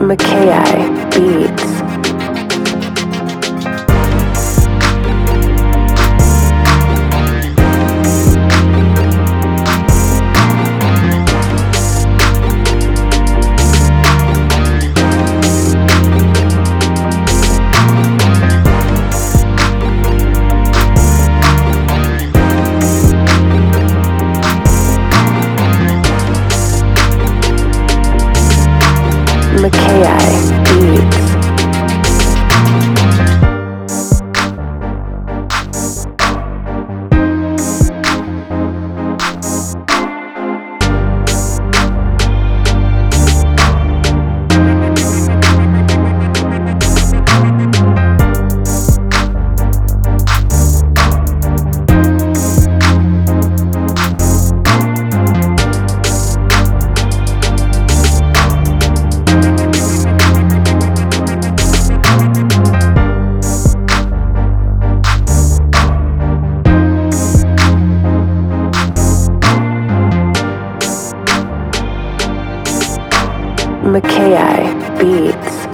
Mackay Beats. Mackay Beats.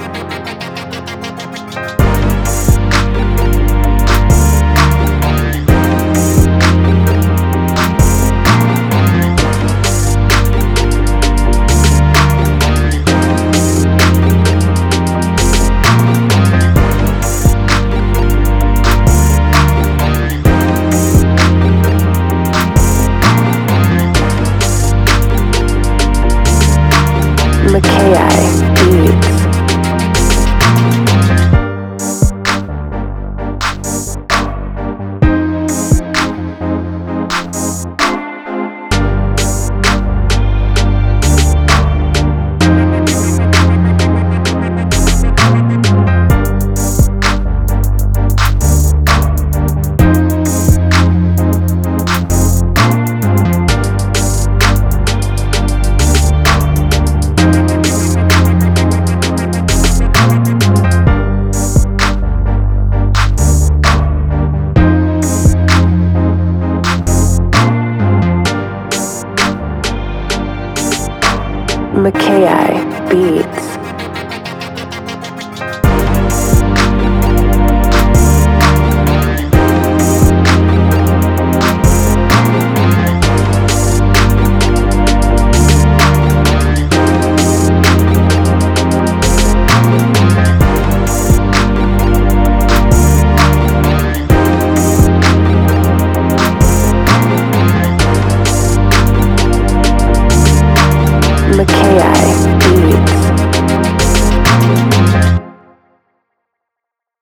Mckay Beats. Yeah.